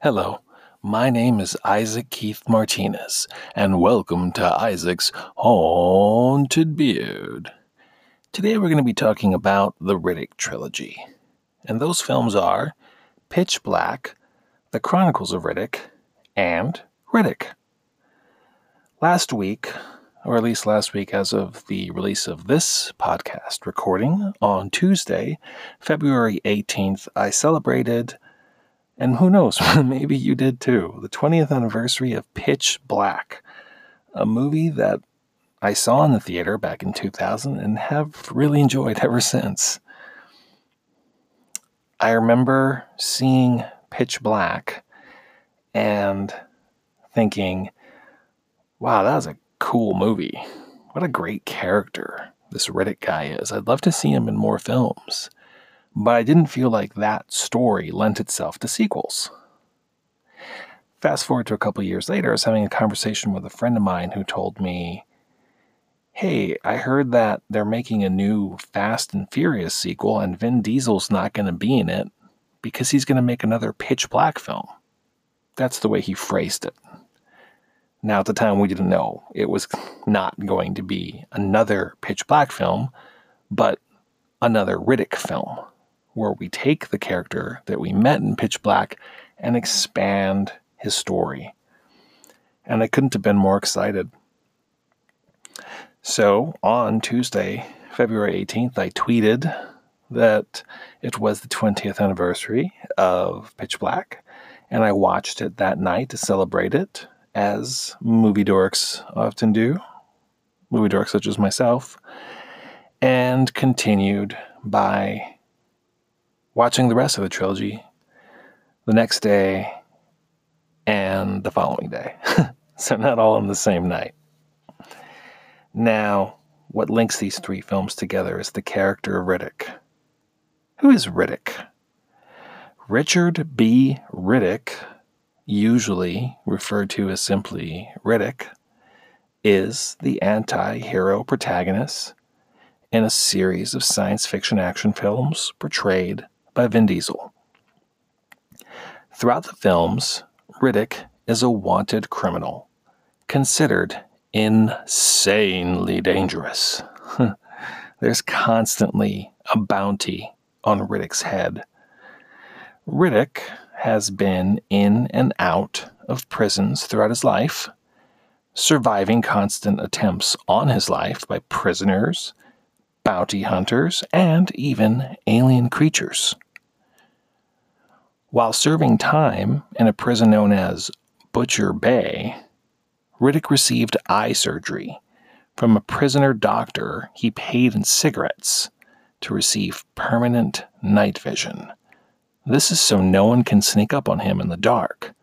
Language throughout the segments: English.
Hello, my name is Isaac Keith Martinez, and welcome to Isaac's Haunted Beard. Today we're going to be talking about the Riddick trilogy, and those films are Pitch Black, The Chronicles of Riddick, and Riddick. Last week, or at least last week as of the release of this podcast recording on Tuesday, February 18th, I celebrated and who knows, maybe you did too. The 20th anniversary of Pitch Black, a movie that I saw in the theater back in 2000 and have really enjoyed ever since. I remember seeing Pitch Black and thinking, wow, that was a cool movie. What a great character this Riddick guy is. I'd love to see him in more films but I didn't feel like that story lent itself to sequels. Fast forward to a couple years later, I was having a conversation with a friend of mine who told me, Hey, I heard that they're making a new Fast and Furious sequel, and Vin Diesel's not going to be in it because he's going to make another pitch black film. That's the way he phrased it. Now, at the time, we didn't know it was not going to be another pitch black film, but another Riddick film where we take the character that we met in Pitch Black and expand his story. And I couldn't have been more excited. So on Tuesday, February 18th, I tweeted that it was the 20th anniversary of Pitch Black, and I watched it that night to celebrate it, as movie dorks often do, movie dorks such as myself, and continued by watching the rest of the trilogy the next day and the following day. so, not all in the same night. Now, what links these three films together is the character of Riddick. Who is Riddick? Richard B. Riddick, usually referred to as simply Riddick, is the anti hero protagonist in a series of science fiction action films portrayed by Vin Diesel. Throughout the films, Riddick is a wanted criminal, considered insanely dangerous. There's constantly a bounty on Riddick's head. Riddick has been in and out of prisons throughout his life, surviving constant attempts on his life by prisoners, bounty hunters, and even alien creatures. While serving time in a prison known as Butcher Bay, Riddick received eye surgery from a prisoner doctor he paid in cigarettes to receive permanent night vision. This is so no one can sneak up on him in the dark.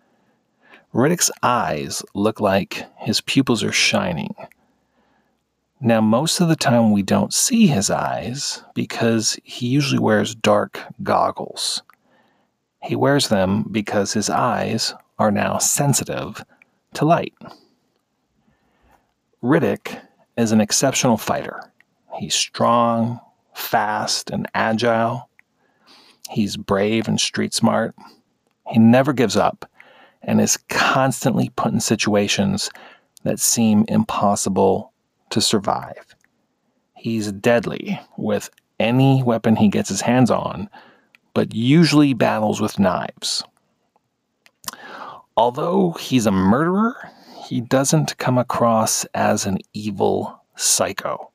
Riddick's eyes look like his pupils are shining. Now, most of the time we don't see his eyes because he usually wears dark goggles. He wears them because his eyes are now sensitive to light. Riddick is an exceptional fighter. He's strong, fast, and agile. He's brave and street smart. He never gives up and is constantly put in situations that seem impossible to survive. He's deadly with any weapon he gets his hands on but usually battles with knives. Although he's a murderer, he doesn't come across as an evil psycho.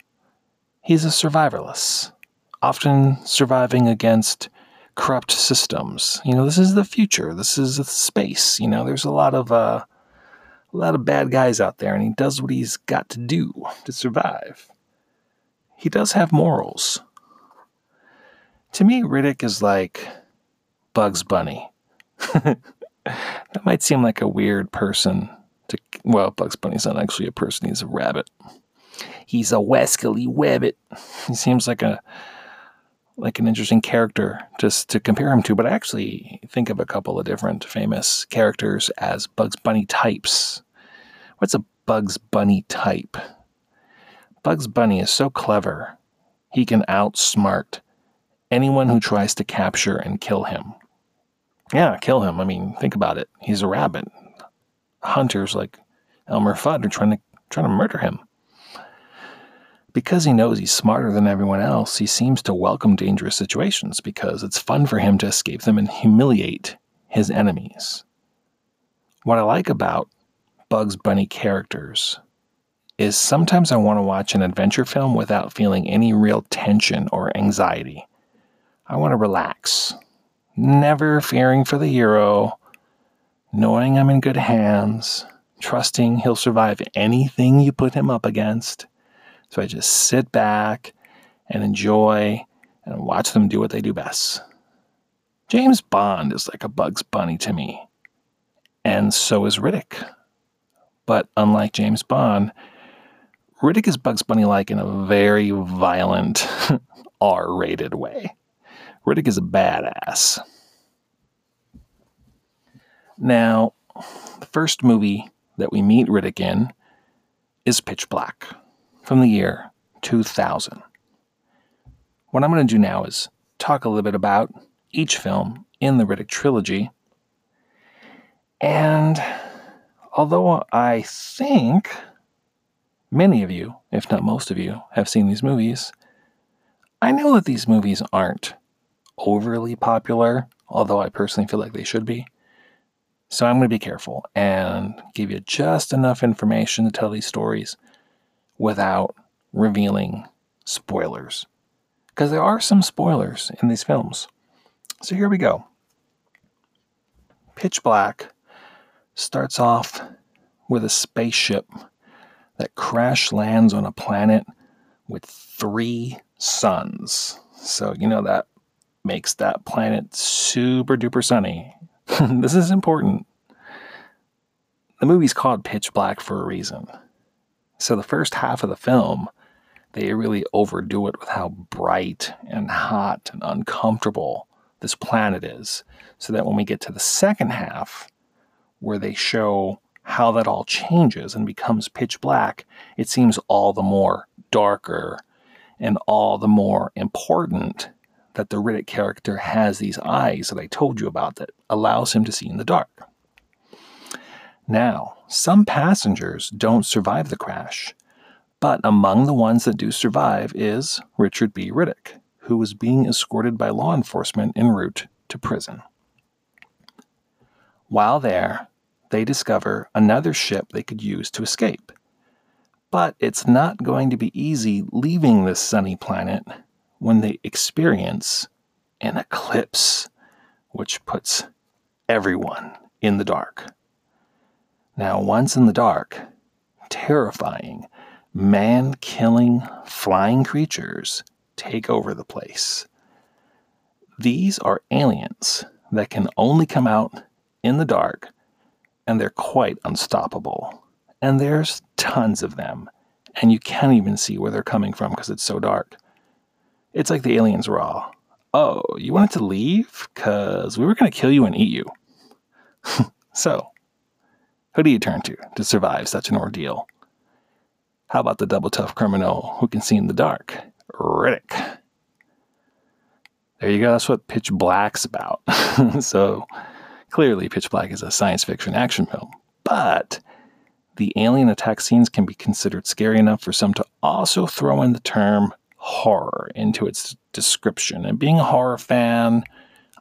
He's a survivalist, often surviving against corrupt systems. You know, this is the future. This is space. You know, there's a lot of uh, a lot of bad guys out there, and he does what he's got to do to survive. He does have morals. To me, Riddick is like Bugs Bunny. that might seem like a weird person to. Well, Bugs Bunny's not actually a person, he's a rabbit. He's a wascally wabbit. He seems like a like an interesting character just to compare him to, but I actually think of a couple of different famous characters as Bugs Bunny types. What's a Bugs Bunny type? Bugs Bunny is so clever, he can outsmart anyone who tries to capture and kill him. Yeah, kill him. I mean, think about it. He's a rabbit. Hunters like Elmer Fudd are trying to trying to murder him. Because he knows he's smarter than everyone else, he seems to welcome dangerous situations because it's fun for him to escape them and humiliate his enemies. What I like about Bugs Bunny characters is sometimes I want to watch an adventure film without feeling any real tension or anxiety. I want to relax, never fearing for the hero, knowing I'm in good hands, trusting he'll survive anything you put him up against. So I just sit back and enjoy and watch them do what they do best. James Bond is like a Bugs Bunny to me, and so is Riddick. But unlike James Bond, Riddick is Bugs Bunny like in a very violent, R rated way. Riddick is a badass. Now, the first movie that we meet Riddick in is Pitch Black from the year 2000. What I'm going to do now is talk a little bit about each film in the Riddick trilogy. And although I think many of you, if not most of you, have seen these movies, I know that these movies aren't overly popular, although I personally feel like they should be. So I'm going to be careful and give you just enough information to tell these stories without revealing spoilers. Because there are some spoilers in these films. So here we go. Pitch Black starts off with a spaceship that crash lands on a planet with three suns. So, you know, that makes that planet super duper sunny. this is important. The movie's called Pitch Black for a reason. So, the first half of the film, they really overdo it with how bright and hot and uncomfortable this planet is. So that when we get to the second half, where they show how that all changes and becomes pitch black, it seems all the more darker and all the more important that the Riddick character has these eyes that I told you about that allows him to see in the dark. Now, some passengers don't survive the crash, but among the ones that do survive is Richard B. Riddick, who was being escorted by law enforcement en route to prison. While there, they discover another ship they could use to escape. But it's not going to be easy leaving this sunny planet when they experience an eclipse, which puts everyone in the dark. Now, once in the dark, terrifying, man killing flying creatures take over the place. These are aliens that can only come out in the dark, and they're quite unstoppable. And there's tons of them, and you can't even see where they're coming from because it's so dark. It's like the aliens were all, oh, you wanted to leave? Because we were going to kill you and eat you. so, who do you turn to to survive such an ordeal? How about the double tough criminal who can see in the dark? Riddick. There you go. That's what Pitch Black's about. so, clearly, Pitch Black is a science fiction action film. But the alien attack scenes can be considered scary enough for some to also throw in the term horror into its description. And being a horror fan,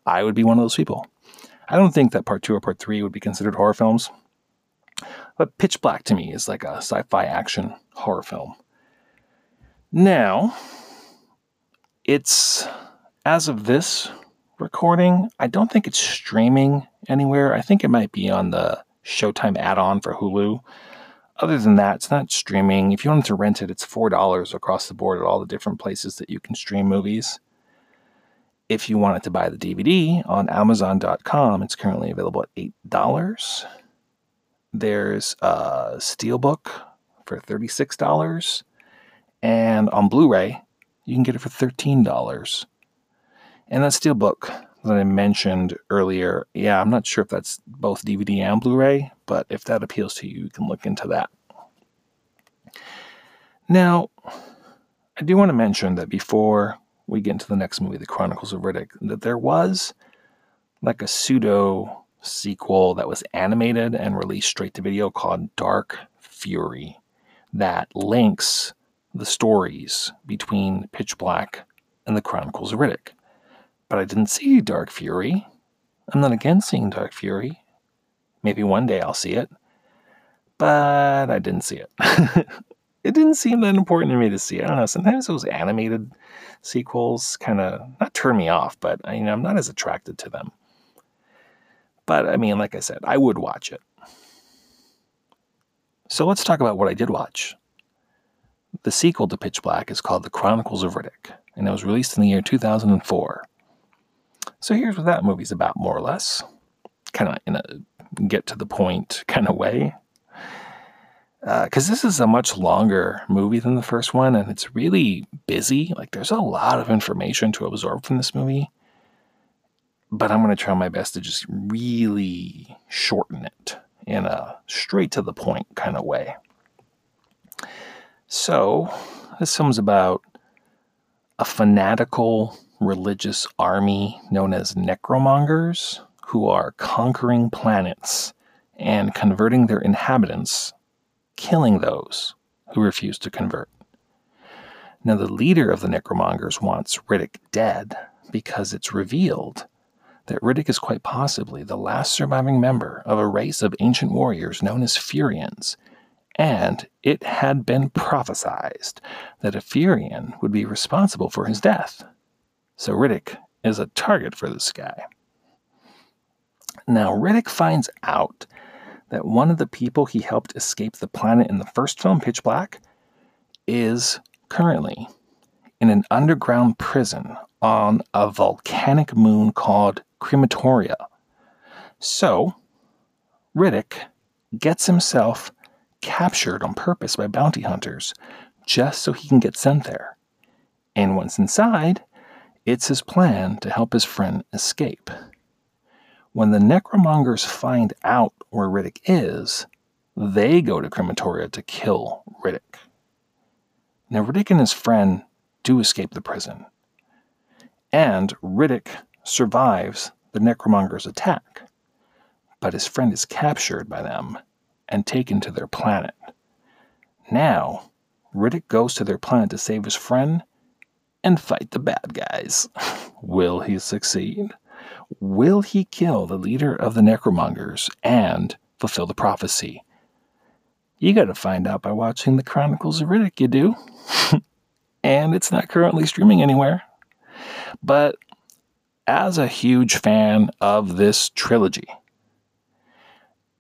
I would be one of those people. I don't think that part two or part three would be considered horror films. But Pitch Black to me is like a sci fi action horror film. Now, it's as of this recording, I don't think it's streaming anywhere. I think it might be on the Showtime add on for Hulu other than that, it's not streaming. If you wanted to rent it, it's $4 across the board at all the different places that you can stream movies. If you wanted to buy the DVD on Amazon.com, it's currently available at $8. There's a Steelbook for $36. And on Blu ray, you can get it for $13. And that Steelbook that I mentioned earlier, yeah, I'm not sure if that's both DVD and Blu ray, but if that appeals to you, you can look into that. Now, I do want to mention that before we get into the next movie, The Chronicles of Riddick, that there was like a pseudo sequel that was animated and released straight to video called Dark Fury that links the stories between Pitch Black and the Chronicles of Riddick. But I didn't see Dark Fury. I'm not against seeing Dark Fury. Maybe one day I'll see it. But I didn't see it. it didn't seem that important to me to see. I don't know. Sometimes those animated sequels kind of not turn me off, but I, you know, I'm not as attracted to them. But I mean, like I said, I would watch it. So let's talk about what I did watch. The sequel to Pitch Black is called The Chronicles of Riddick, and it was released in the year 2004. So here's what that movie's about, more or less. Kind of in a get to the point kind of way. Because uh, this is a much longer movie than the first one, and it's really busy. Like, there's a lot of information to absorb from this movie. But I'm going to try my best to just really shorten it in a straight to the point kind of way. So, this film's about a fanatical religious army known as necromongers who are conquering planets and converting their inhabitants, killing those who refuse to convert. Now, the leader of the necromongers wants Riddick dead because it's revealed that Riddick is quite possibly the last surviving member of a race of ancient warriors known as Furians, and it had been prophesied that a Furian would be responsible for his death. So Riddick is a target for this guy. Now, Riddick finds out that one of the people he helped escape the planet in the first film, Pitch Black, is currently in an underground prison on a volcanic moon called Crematoria. So, Riddick gets himself captured on purpose by bounty hunters just so he can get sent there. And once inside, it's his plan to help his friend escape. When the necromongers find out where Riddick is, they go to Crematoria to kill Riddick. Now, Riddick and his friend do escape the prison, and Riddick survives the necromongers' attack, but his friend is captured by them and taken to their planet. Now, Riddick goes to their planet to save his friend and fight the bad guys. Will he succeed? Will he kill the leader of the Necromongers and fulfill the prophecy? You got to find out by watching the Chronicles of Riddick, you do. and it's not currently streaming anywhere. But as a huge fan of this trilogy,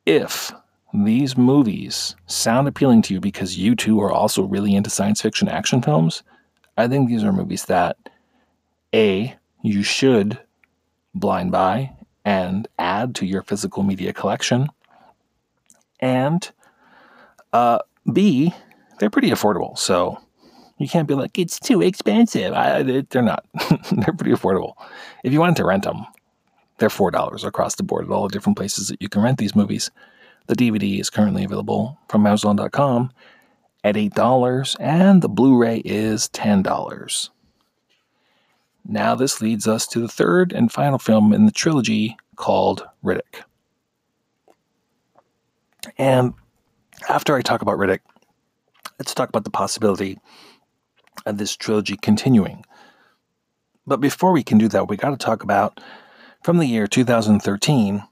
if these movies sound appealing to you because you too are also really into science fiction action films, I think these are movies that A, you should blind buy and add to your physical media collection. And uh, B, they're pretty affordable. So you can't be like, it's too expensive. I, they're not. they're pretty affordable. If you wanted to rent them, they're $4 across the board at all the different places that you can rent these movies. The DVD is currently available from Amazon.com at $8, and the Blu ray is $10. Now, this leads us to the third and final film in the trilogy called Riddick. And after I talk about Riddick, let's talk about the possibility of this trilogy continuing. But before we can do that, we got to talk about from the year 2013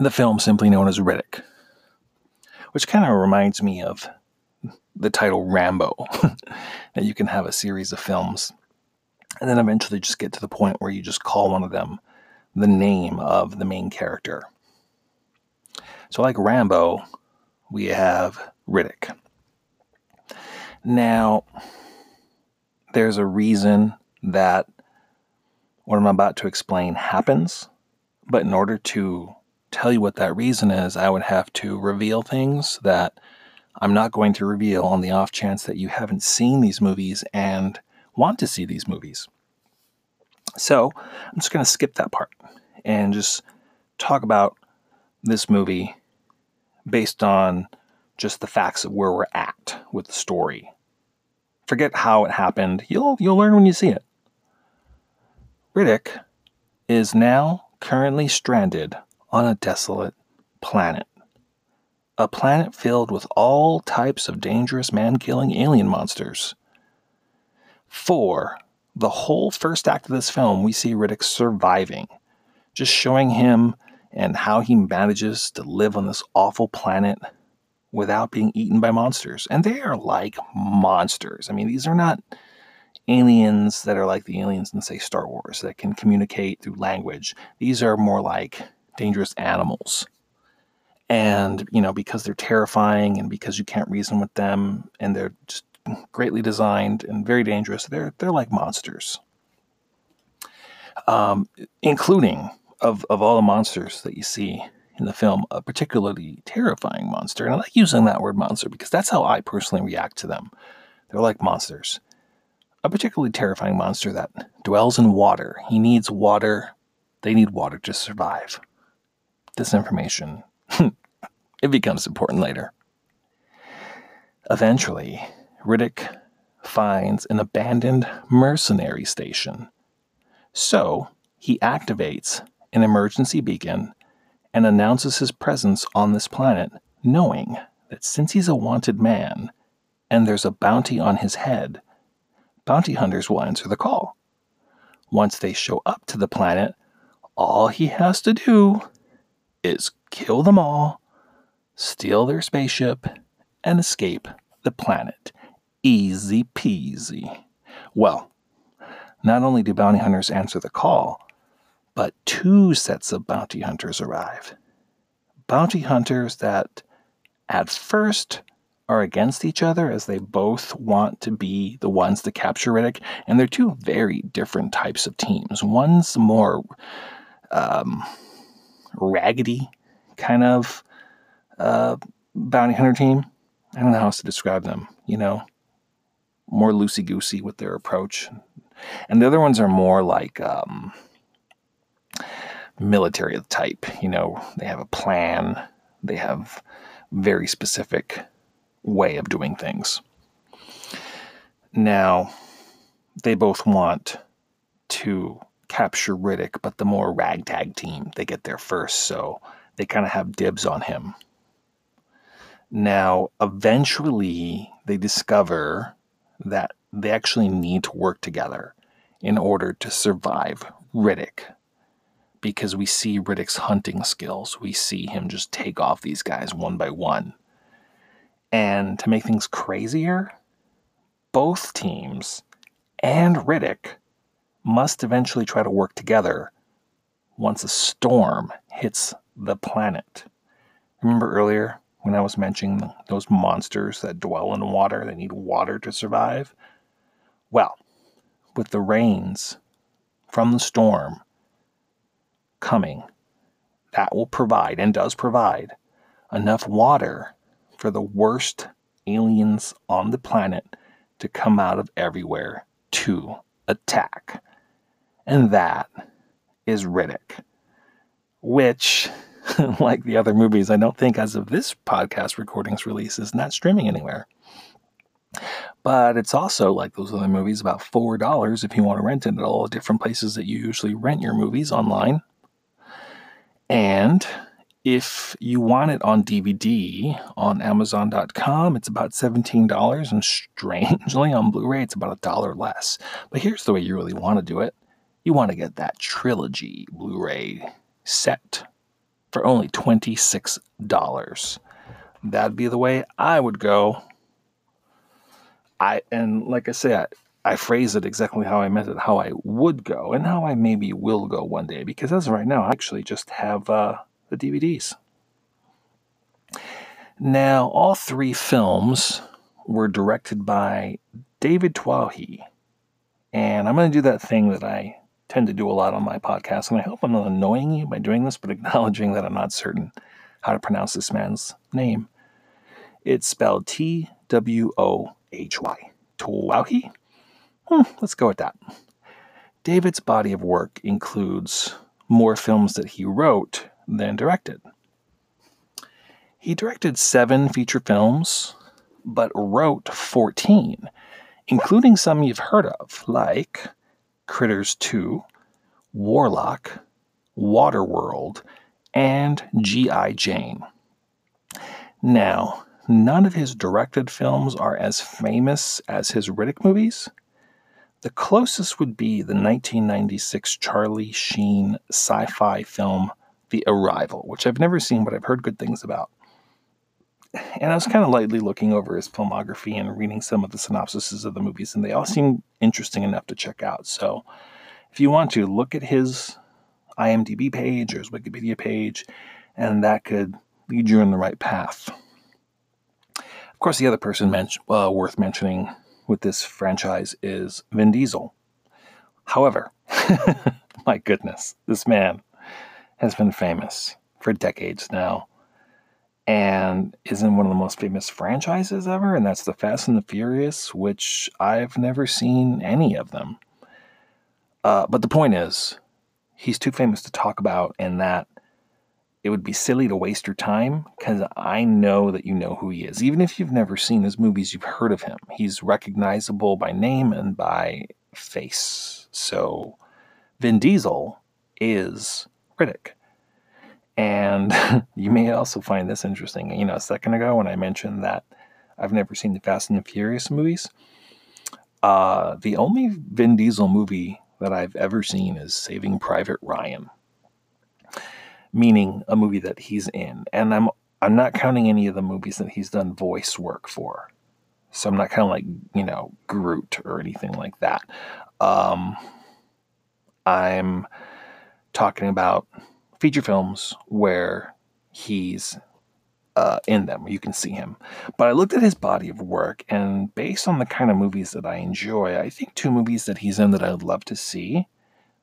the film simply known as Riddick, which kind of reminds me of the title Rambo, that you can have a series of films and then eventually just get to the point where you just call one of them the name of the main character. So, like Rambo, we have Riddick. Now, there's a reason that what I'm about to explain happens, but in order to tell you what that reason is, I would have to reveal things that I'm not going to reveal on the off chance that you haven't seen these movies and want to see these movies. So I'm just going to skip that part and just talk about this movie based on just the facts of where we're at with the story. Forget how it happened. You'll you'll learn when you see it. Riddick is now currently stranded on a desolate planet. A planet filled with all types of dangerous man killing alien monsters. Four, the whole first act of this film, we see Riddick surviving, just showing him and how he manages to live on this awful planet without being eaten by monsters. And they are like monsters. I mean, these are not aliens that are like the aliens in, say, Star Wars that can communicate through language. These are more like dangerous animals. And, you know, because they're terrifying and because you can't reason with them and they're just greatly designed and very dangerous, they're, they're like monsters. Um, including of, of all the monsters that you see in the film, a particularly terrifying monster. And I like using that word monster because that's how I personally react to them. They're like monsters a particularly terrifying monster that dwells in water. He needs water. They need water to survive. This information, it becomes important later. Eventually, Riddick finds an abandoned mercenary station. So, he activates an emergency beacon and announces his presence on this planet, knowing that since he's a wanted man and there's a bounty on his head, bounty hunters will answer the call. Once they show up to the planet, all he has to do is kill them all, steal their spaceship, and escape the planet. Easy peasy. Well, not only do bounty hunters answer the call, but two sets of bounty hunters arrive. Bounty hunters that at first are against each other as they both want to be the ones to capture Riddick. And they're two very different types of teams. One's more um, raggedy kind of uh, bounty hunter team. I don't know how else to describe them, you know, more loosey goosey with their approach. And the other ones are more like um, military type, you know, they have a plan, they have very specific way of doing things. Now, they both want to capture Riddick, but the more ragtag team, they get there first, so they kind of have dibs on him. Now, eventually, they discover that they actually need to work together in order to survive Riddick. Because we see Riddick's hunting skills. We see him just take off these guys one by one. And to make things crazier, both teams and Riddick must eventually try to work together once a storm hits the planet. Remember earlier when I was mentioning those monsters that dwell in water, they need water to survive? Well, with the rains from the storm coming, that will provide and does provide enough water for the worst aliens on the planet to come out of everywhere to attack. And that is Riddick, which, like the other movies, I don't think as of this podcast recording's release is not streaming anywhere. But it's also like those other movies, about $4 if you want to rent it at all the different places that you usually rent your movies online. And if you want it on DVD on Amazon.com, it's about $17, and strangely on Blu ray, it's about a dollar less. But here's the way you really want to do it you want to get that trilogy Blu ray set for only $26. That'd be the way I would go. I and like I said, I phrase it exactly how I meant it, how I would go, and how I maybe will go one day. Because as of right now, I actually just have uh, the DVDs. Now, all three films were directed by David Twohy. And I'm going to do that thing that I tend to do a lot on my podcast. And I hope I'm not annoying you by doing this, but acknowledging that I'm not certain how to pronounce this man's name. It's spelled T W O H Y. Twohy? Hmm, let's go with that. David's body of work includes more films that he wrote than directed. He directed seven feature films, but wrote 14, including some you've heard of, like Critters 2, Warlock, Waterworld, and G.I. Jane. Now, none of his directed films are as famous as his Riddick movies. The closest would be the 1996 Charlie Sheen sci fi film The Arrival, which I've never seen, but I've heard good things about. And I was kind of lightly looking over his filmography and reading some of the synopsises of the movies, and they all seem interesting enough to check out. So if you want to, look at his IMDb page or his Wikipedia page, and that could lead you in the right path. Of course, the other person men- uh, worth mentioning with this franchise is Vin Diesel. However, my goodness, this man has been famous for decades now and is in one of the most famous franchises ever, and that's the Fast and the Furious, which I've never seen any of them. Uh, but the point is, he's too famous to talk about, and that it would be silly to waste your time because I know that you know who he is. Even if you've never seen his movies, you've heard of him. He's recognizable by name and by face. So, Vin Diesel is Riddick. And you may also find this interesting. You know, a second ago when I mentioned that I've never seen the Fast and the Furious movies, uh, the only Vin Diesel movie that I've ever seen is Saving Private Ryan meaning a movie that he's in. And I'm I'm not counting any of the movies that he's done voice work for. So I'm not kind of like, you know, Groot or anything like that. Um, I'm talking about feature films where he's uh, in them. You can see him. But I looked at his body of work, and based on the kind of movies that I enjoy, I think two movies that he's in that I would love to see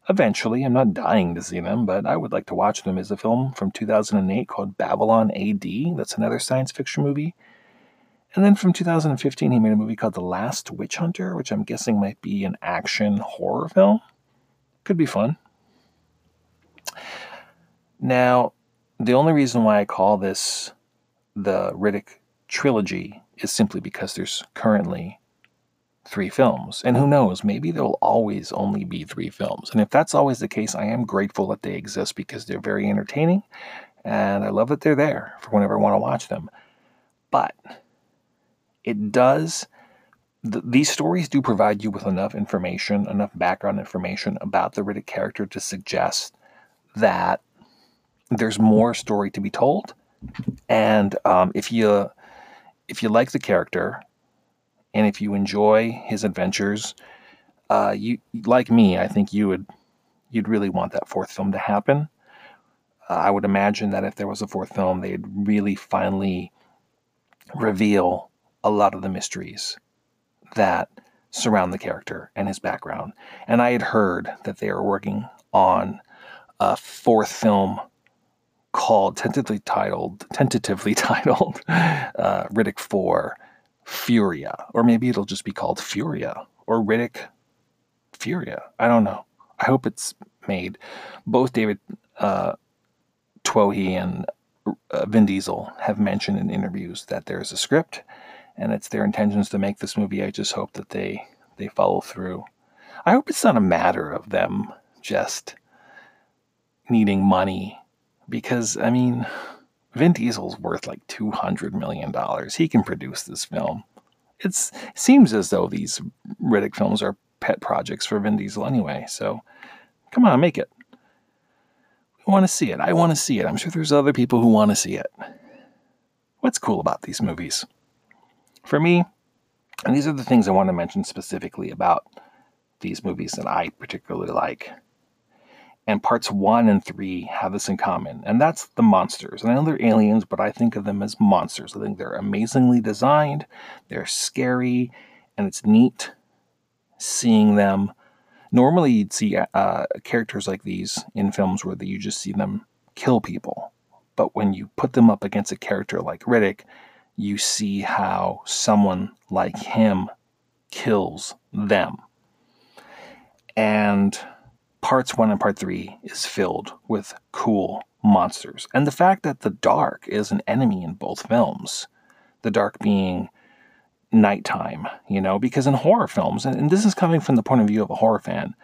Eventually, I'm not dying to see them, but I would like to watch them. Is a film from 2008 called Babylon AD. That's another science fiction movie. And then from 2015, he made a movie called The Last Witch Hunter, which I'm guessing might be an action horror film. Could be fun. Now, the only reason why I call this the Riddick trilogy is simply because there's currently three films. And who knows, maybe there'll always only be three films. And if that's always the case, I am grateful that they exist because they're very entertaining and I love that they're there for whenever I want to watch them. But it does, th- these stories do provide you with enough information, enough background information about the Riddick character to suggest that there's more story to be told. And um, if you if you like the character and if you enjoy his adventures, uh, you like me, I think you would you'd really want that fourth film to happen. Uh, I would imagine that if there was a fourth film, they'd really finally reveal a lot of the mysteries that surround the character and his background. And I had heard that they are working on a fourth film called tentatively titled tentatively titled uh, Riddick Four Furia, or maybe it'll just be called Furia or Riddick Furia. I don't know. I hope it's made. Both David uh, Twohy and uh, Vin Diesel have mentioned in interviews that there's a script and it's their intentions to make this movie. I just hope that they they follow through. I hope it's not a matter of them just needing money because I mean Vin Diesel's worth like $200 million. He can produce this film. It seems as though these Riddick films are pet projects for Vin Diesel anyway, so come on, make it. We want to see it. I want to see it. I'm sure there's other people who want to see it. What's cool about these movies? For me, and these are the things I want to mention specifically about these movies that I particularly like. And parts one and three have this in common, and that's the monsters. And I know they're aliens, but I think of them as monsters. I think they're amazingly designed, they're scary, and it's neat seeing them. Normally, you'd see uh, characters like these in films where you just see them kill people. But when you put them up against a character like Riddick, you see how someone like him kills them. And parts one and part three is filled with cool monsters. And the fact that the dark is an enemy in both films, the dark being nighttime, you know, because in horror films, and, this is coming from the point of view of a horror fan,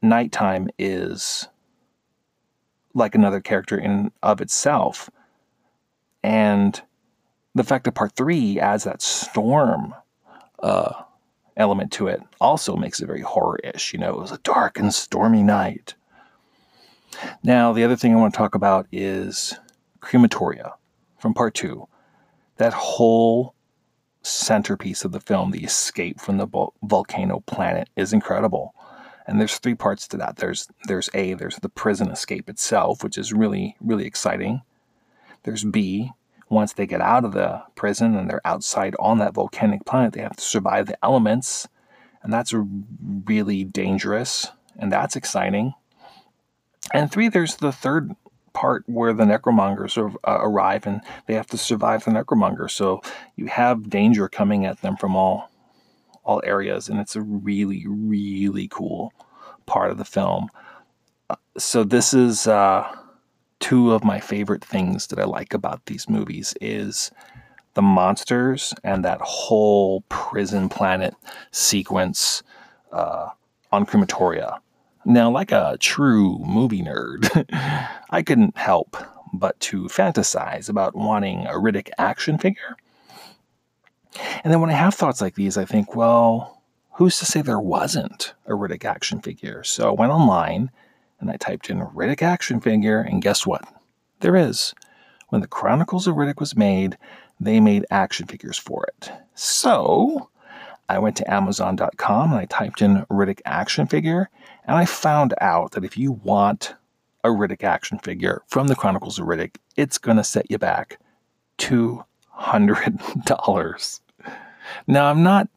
nighttime is like another character in of itself. And the fact that part three adds that storm uh, element to it also makes it very horror-ish. You know, it was a dark and stormy night. Now, the other thing I want to talk about is crematoria from part two. That whole centerpiece of the film, the escape from the volcano planet, is incredible. And there's three parts to that. There's there's A, there's the prison escape itself, which is really really exciting. There's B, once they get out of the prison and they're outside on that volcanic planet, they have to survive the elements, and that's really dangerous and that's exciting. And three, there's the third part where the necromongers uh, arrive and they have to survive the necromonger. So you have danger coming at them from all all areas, and it's a really really cool part of the film. Uh, so this is uh, two of my favorite things that I like about these movies is the monsters and that whole prison planet sequence uh, on crematoria. Now, like a true movie nerd, I couldn't help but to fantasize about wanting a Riddick action figure. And then when I have thoughts like these, I think, well, who's to say there wasn't a Riddick action figure? So I went online and I typed in Riddick action figure, and guess what? There is. When the Chronicles of Riddick was made, they made action figures for it. So I went to Amazon.com and I typed in Riddick action figure, and I found out that if you want a Riddick action figure from the Chronicles of Riddick, it's going to set you back $200. Now, I'm not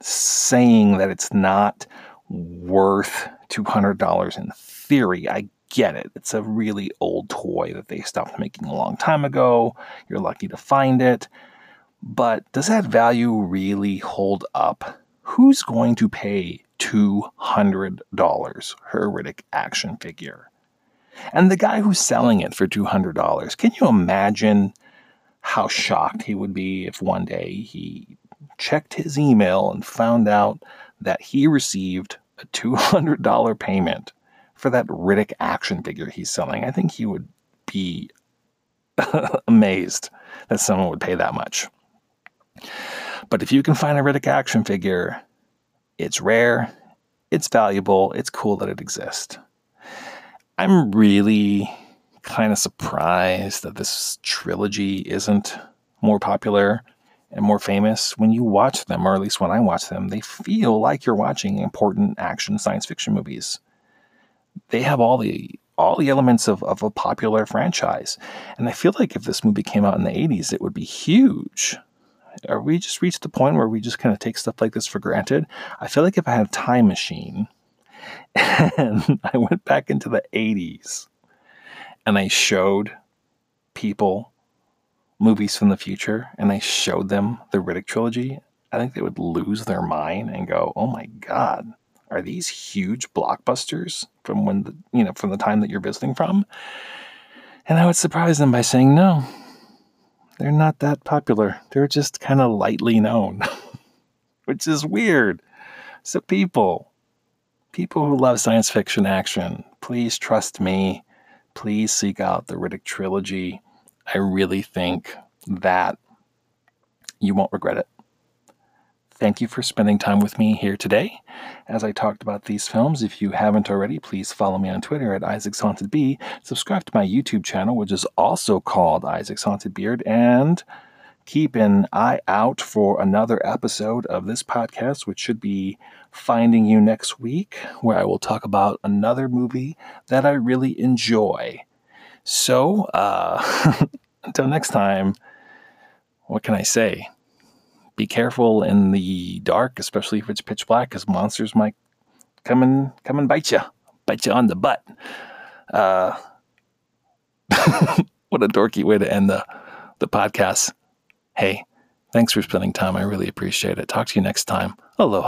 saying that it's not worth $200 in theory. I get it. It's a really old toy that they stopped making a long time ago. You're lucky to find it. But does that value really hold up? Who's going to pay $200 for a Riddick action figure? And the guy who's selling it for $200, can you imagine how shocked he would be if one day he checked his email and found out that he received a $200 payment for that Riddick action figure he's selling? I think he would be amazed that someone would pay that much. But if you can find a Riddick action figure, it's rare, it's valuable, it's cool that it exists. I'm really kind of surprised that this trilogy isn't more popular and more famous. When you watch them, or at least when I watch them, they feel like you're watching important action science fiction movies. They have all the all the elements of, of a popular franchise. And I feel like if this movie came out in the 80s, it would be huge are we just reached the point where we just kind of take stuff like this for granted? I feel like if I had a time machine and I went back into the 80s and I showed people movies from the future and I showed them the Riddick trilogy, I think they would lose their mind and go, "Oh my god, are these huge blockbusters from when the, you know, from the time that you're visiting from?" And I would surprise them by saying, "No, they're not that popular. They're just kind of lightly known, which is weird. So, people, people who love science fiction action, please trust me. Please seek out the Riddick trilogy. I really think that you won't regret it. Thank you for spending time with me here today as I talked about these films. If you haven't already, please follow me on Twitter at Isaac's Haunted Bee. Subscribe to my YouTube channel, which is also called Isaac's Haunted Beard, and keep an eye out for another episode of this podcast, which should be finding you next week, where I will talk about another movie that I really enjoy. So, uh, until next time, what can I say? be careful in the dark, especially if it's pitch black, because monsters might come and come and bite you, bite you on the butt. Uh, what a dorky way to end the the podcast. Hey, thanks for spending time. I really appreciate it. Talk to you next time. Aloha.